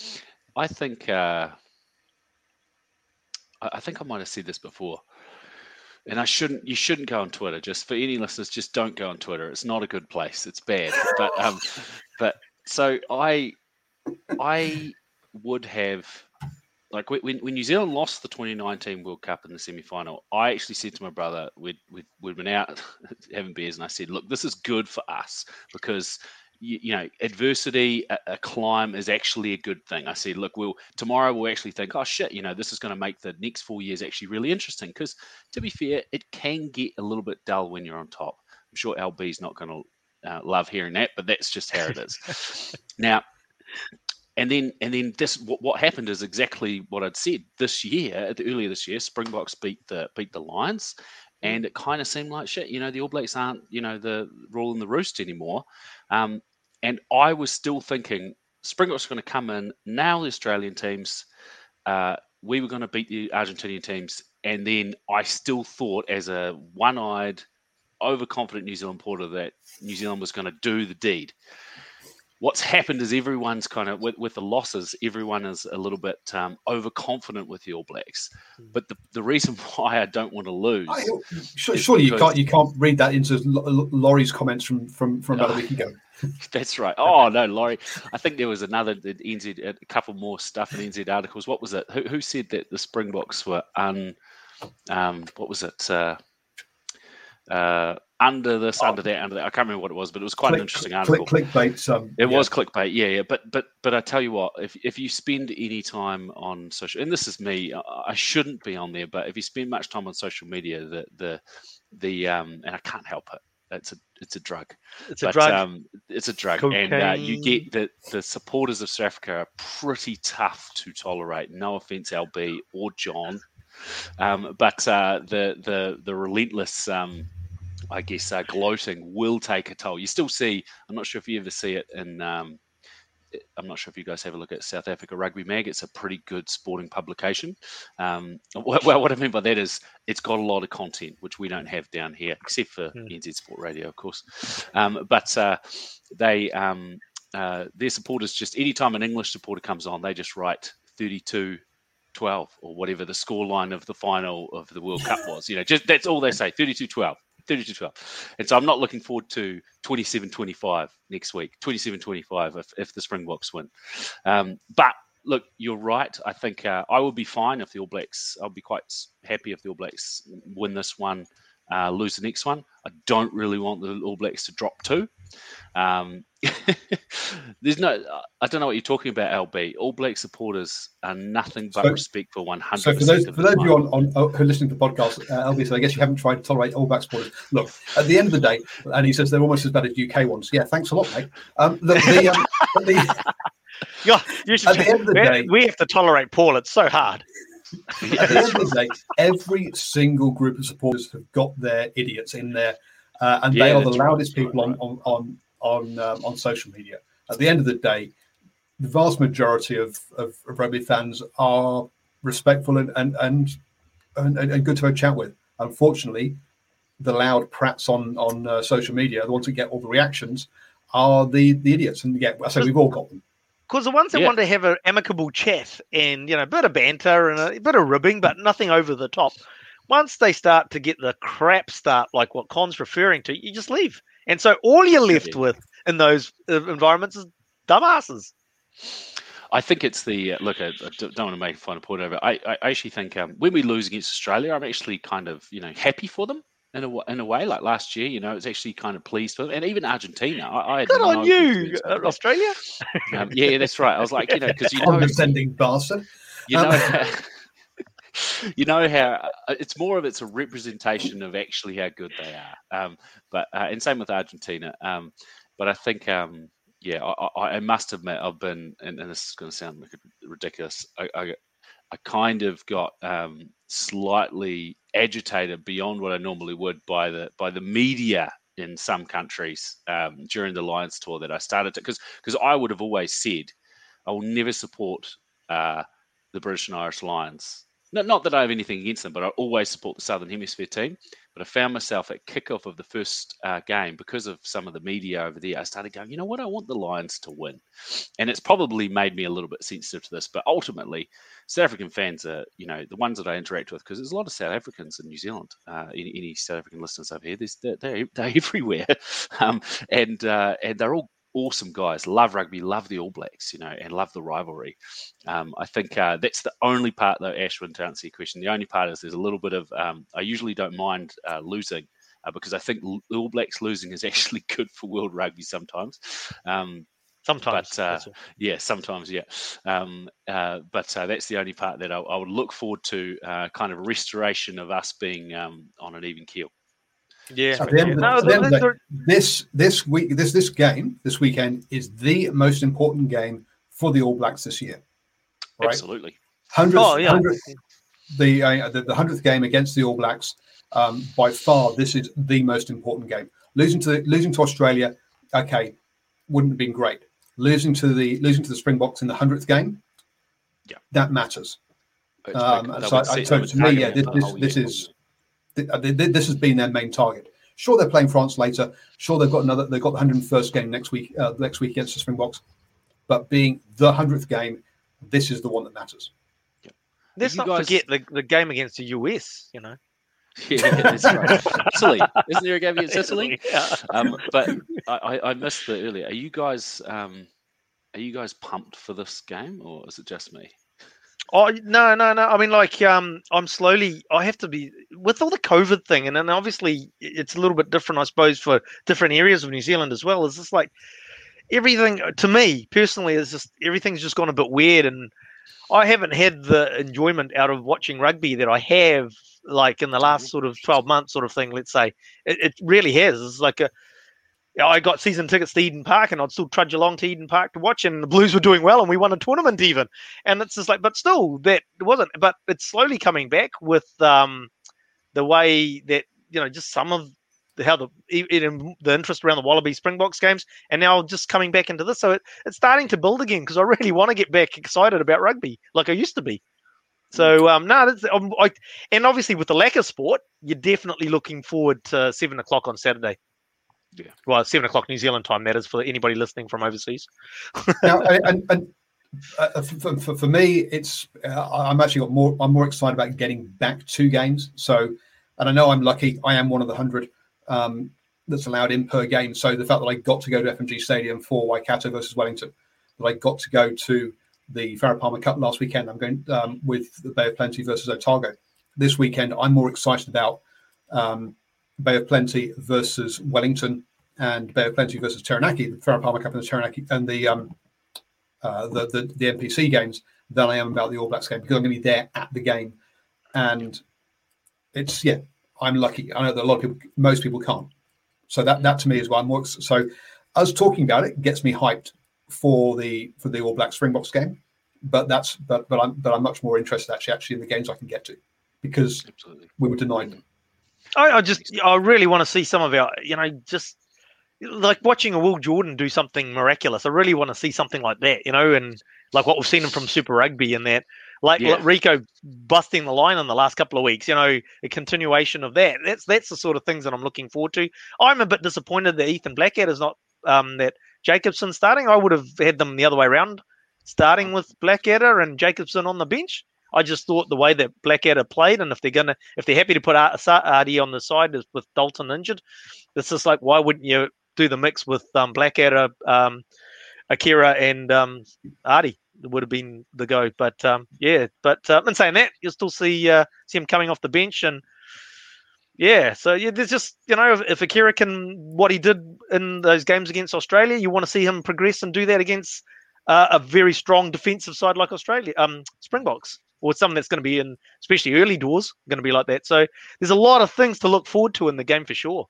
I think. Uh, I, I think I might have said this before, and I shouldn't. You shouldn't go on Twitter. Just for any listeners, just don't go on Twitter. It's not a good place. It's bad. But um, but so I, I would have like when, when New Zealand lost the 2019 World Cup in the semi final, I actually said to my brother, we'd, we'd, we'd been out having beers, and I said, Look, this is good for us because. You, you know, adversity, a, a climb is actually a good thing. I said, look, we'll tomorrow we'll actually think, oh shit, you know, this is going to make the next four years actually really interesting. Because to be fair, it can get a little bit dull when you're on top. I'm sure LB's not going to uh, love hearing that, but that's just how it is. now, and then and then this what, what happened is exactly what I'd said this year, the earlier this year, Springboks beat the beat the Lions, and it kind of seemed like shit. You know, the All Blacks aren't you know the ruling the roost anymore, um, and I was still thinking Springboks are going to come in now. The Australian teams, uh, we were going to beat the Argentinian teams, and then I still thought as a one-eyed, overconfident New Zealand porter that New Zealand was going to do the deed what's happened is everyone's kind of with, with the losses everyone is a little bit um, overconfident with the all blacks. But the, the reason why i don't want to lose I, sure, surely you can't you can't read that into Laurie's comments from from from about a week ago. that's right. Oh no laurie. I think there was another the nz a couple more stuff in nz articles. What was it? Who, who said that the springboks were un um, what was it? Uh, uh, under this under that under that i can't remember what it was but it was quite an Click- interesting click, article clickbait. Um, It yeah. was clickbait, yeah, yeah. But but but I tell you what, if if you spend any time on social, and this is me, I, I shouldn't be on there, but if you spend much time on social media, the the the um, and I can't help it, it's a it's a drug. It's a drug. Um, it's a drug, and uh, you get that the supporters of South Africa are pretty tough to tolerate. No offense, LB or John, um, but uh, the the the relentless. Um, I guess uh, gloating will take a toll. You still see. I'm not sure if you ever see it in. Um, I'm not sure if you guys have a look at South Africa Rugby Mag. It's a pretty good sporting publication. Um, well, what I mean by that is it's got a lot of content which we don't have down here, except for Hmm. NZ Sport Radio, of course. Um, but uh, they um, uh, their supporters just anytime an English supporter comes on, they just write 32 12 or whatever the scoreline of the final of the World Cup was. You know, just that's all they say 32 12. 32 12. And so I'm not looking forward to 27 25 next week, 27 25 if, if the Springboks win. Um, but look, you're right. I think uh, I would be fine if the All Blacks, I'll be quite happy if the All Blacks win this one, uh, lose the next one. I don't really want the All Blacks to drop two. Um, there's no, I don't know what you're talking about, LB. All Black supporters are nothing but So- respect for 100%. So for those of for those of you on, on who are listening to the podcast, uh, LB, so I guess you haven't tried to tolerate all back supporters. Look, at the end of the day, and he says they're almost as bad as UK ones. Yeah, thanks a lot, mate. Um, the, the, um, the, Yeah, you should, At the end of the we, day- we have to tolerate Paul. It's so hard. At the end of the day, every single group of supporters have got their idiots in there, uh, and they are the loudest right, people on right. on on on, um, on social media. At the end of the day, the vast majority of, of, of rugby fans are respectful and and, and and and good to have a chat with. Unfortunately, the loud prats on on uh, social media, the ones that get all the reactions, are the the idiots. And yeah, I say we've all got them. Because the ones that Yeah. want to have an amicable chat and you know a bit of banter and a bit of ribbing, but nothing over the top. Once they start to get the crap start, like what Con's referring to, you just leave. And so all you're left with in those uh, environments is dumbasses. I think it's the uh, look. I, I don't want to make a final point over. I, I actually think um, when we lose against Australia, I'm actually kind of you know happy for them in a in a way. Like last year, you know, it's actually kind of pleased for them, and even Argentina. I, I had Good no on you, concerns uh, over that. Australia. Um, yeah, yeah, that's right. I was like, you know, because you know, Condescending bastard. you Um, know, you know how uh, it's more of it's a representation of actually how good they are. Um, but uh, and same with Argentina. Um, but I think, um, yeah, I, I, I must admit, I've been, and, and this is going to sound like ridiculous. I, I, I kind of got um, slightly agitated beyond what I normally would by the by the media in some countries um, during the Lions tour that I started to because because I would have always said I will never support uh, the British and Irish Lions Not, not that I have anything against them, but I always support the Southern Hemisphere team. But I found myself at kickoff of the first uh, game because of some of the media over there. I started going, you know what? I want the Lions to win, and it's probably made me a little bit sensitive to this. But ultimately, South African fans are, you know, the ones that I interact with because there's a lot of South Africans in New Zealand. Uh, any, any, South African listeners over here, they're, they're, they're everywhere, um, and uh, and they're all awesome guys. Love rugby, love the All Blacks, you know, and love the rivalry. Um, I think uh, that's the only part, though, Ashwin, to answer your question. The only part is there's a little bit of, um, I usually don't mind uh, losing uh, because I think the All Blacks losing is actually good for world rugby sometimes. Um, Sometimes, but uh, yeah, sometimes, yeah. Um, uh, but uh, that's the only part that I, I would look forward to, uh, kind of restoration of us being um, on an even keel. Yeah. So the, no, the, the, this this week this this game this weekend is the most important game for the All Blacks this year. Right? Absolutely. Hundredth, oh, yeah. 100th, the, uh, the hundredth game against the All Blacks. Um, by far, this is the most important game. Losing to losing to Australia, okay, wouldn't have been great. Losing to the losing to the Springboks in the hundredth game, yeah, that matters. Um, so, I, so to me, yeah, this, this, this is this has been their main target. Sure, they're playing France later. Sure, they've got another. They've got the 101st game next week. Uh, next week against the Springboks. But being the hundredth game, this is the one that matters. Yeah. Let's not guys... forget the, the game against the US. You know. yeah, that's right. Sicily, isn't there a game against Sicily? Yeah. Um, but I, I missed the earlier. Are you guys um, are you guys pumped for this game, or is it just me? Oh no, no, no. I mean, like, um, I'm slowly. I have to be with all the COVID thing, and then obviously it's a little bit different, I suppose, for different areas of New Zealand as well. Is just like everything to me personally is just everything's just gone a bit weird, and I haven't had the enjoyment out of watching rugby that I have like in the last sort of 12 months, sort of thing. Let's say it, it really has. It's like a I got season tickets to Eden Park and I'd still trudge along to Eden Park to watch and the Blues were doing well and we won a tournament even. And it's just like, but still that wasn't, but it's slowly coming back with um, the way that, you know, just some of the, how the, the interest around the Wallaby Springboks games and now just coming back into this. So it, it's starting to build again because I really want to get back excited about rugby like I used to be. So um, no, that's, um, I, and obviously with the lack of sport, you're definitely looking forward to seven o'clock on Saturday. Yeah. Well, seven o'clock New Zealand time. matters for anybody listening from overseas. now, and, uh, for, for, for, me, it's uh, I'm actually got more. I'm more excited about getting back to games. So, and I know I'm lucky. I am one of the hundred um, that's allowed in per game. So the fact that I got to go to FMG Stadium for Waikato versus Wellington, that I got to go to the Farah Palmer Cup last weekend. I'm going um, with the Bay of Plenty versus Otago this weekend. I'm more excited about um, Bay of Plenty versus Wellington and Bay of Plenty versus Taranaki, the Farah Palmer Cup and the Taranaki and the um, uh, the, the, the NPC games than I am about the All Blacks game because I'm going to be there at the game, and it's yeah, I'm lucky. I know that a lot of people, most people can't. So that that to me is why I'm more so. Us talking about it gets me hyped for the for the All Black Springboks game, but that's but but I'm but I'm much more interested actually actually in the games I can get to because Absolutely. we were denied them. I, I just I really want to see some of our you know just like watching a Will Jordan do something miraculous. I really want to see something like that, you know, and like what we've seen him from Super Rugby and that, like, yeah. Rieko busting the line in the last couple of weeks, you know, a continuation of that. That's that's the sort of things that I'm looking forward to. I'm a bit disappointed that Ethan Blackadder is not um, that Jacobson starting. I would have had them the other way around, starting with Blackadder and Jacobson on the bench. I just thought the way that Blackadder played, and if they're gonna, if they're happy to put Ardie on the side with Dalton injured, it's just like why wouldn't you do the mix with um, Blackadder, um, Akira, and um, It Would have been the go, but um, yeah. But uh, in saying that, you'll still see uh, see him coming off the bench and. Yeah, so yeah, there's just you know if, if Akira can what he did in those games against Australia, you want to see him progress and do that against uh, a very strong defensive side like Australia, um, Springboks or something that's going to be in, especially early doors, going to be like that. So there's a lot of things to look forward to in the game for sure.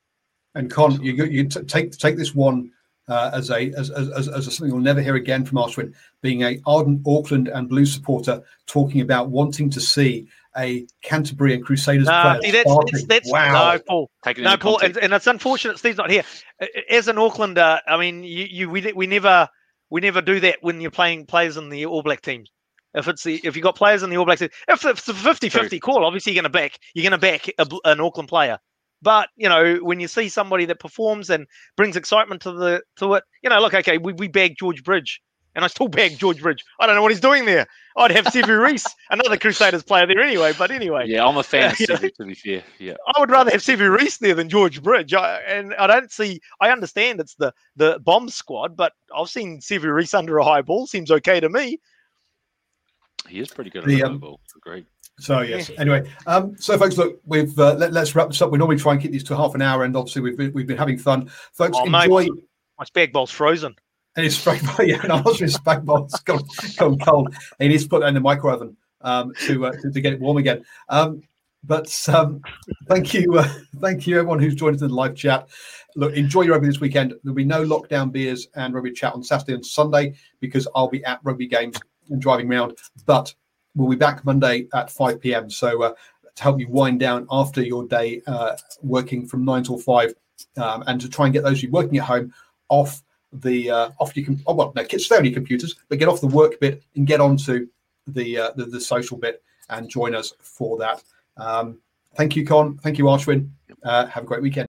And Con, you you t- take take this one uh, as a as, as, as, as something you'll never hear again from Ashwin, being a ardent Auckland and Blue supporter, talking about wanting to see a Canterbury and Crusaders player. That's, that's, that's, wow. No, Paul. no, Paul, and, and, it's unfortunate Steve's not here. As an Aucklander, I mean, you, you we we never we never do that when you're playing players in the All Black teams If it's the if you've got players in the All Blacks, if it's a 50-50 call, obviously you're going to back you're going to back a, an Auckland player. But you know, when you see somebody that performs and brings excitement to the to it, you know, look, okay, we, we bagged George Bridge, and I still bag George Bridge. I don't know what he's doing there. I'd have Sevu Reece, another Crusaders player there anyway. But anyway, yeah, I'm a fan of Sevu. To be fair, yeah, I would rather have Sevu Reece there than George Bridge. I, and I don't see. I understand it's the the bomb squad, but I've seen Sevu Reece under a high ball. Seems okay to me. He is pretty good at the, um, ball. Great. So yes. Anyway, um, so folks, look, we've uh, let, us wrap this up. We normally try and keep these to half an hour, and obviously we've been, we've been having fun, folks. Oh, enjoy. Mate, my spag ball's frozen. And his spag ball, yeah, no, his spag ball's gone, gone cold. He needs to put that in the micro oven um, to, uh, to, to get it warm again. Um, but um, thank you, uh, thank you everyone who's joined us in the live chat. Look, enjoy your rugby this weekend. There'll be no lockdown beers and rugby chat on Saturday and Sunday because I'll be at rugby games and driving around. But We'll be back Monday at 5 p.m. So uh, to help you wind down after your day uh, working from 9 till 5 um, and to try and get those of you working at home off the uh, off your oh, well no kids stay on your computers but get off the work bit and get onto the uh, the, the social bit and join us for that um, thank you con thank you ashwin uh, have a great weekend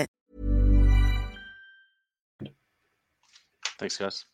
Thanks, guys.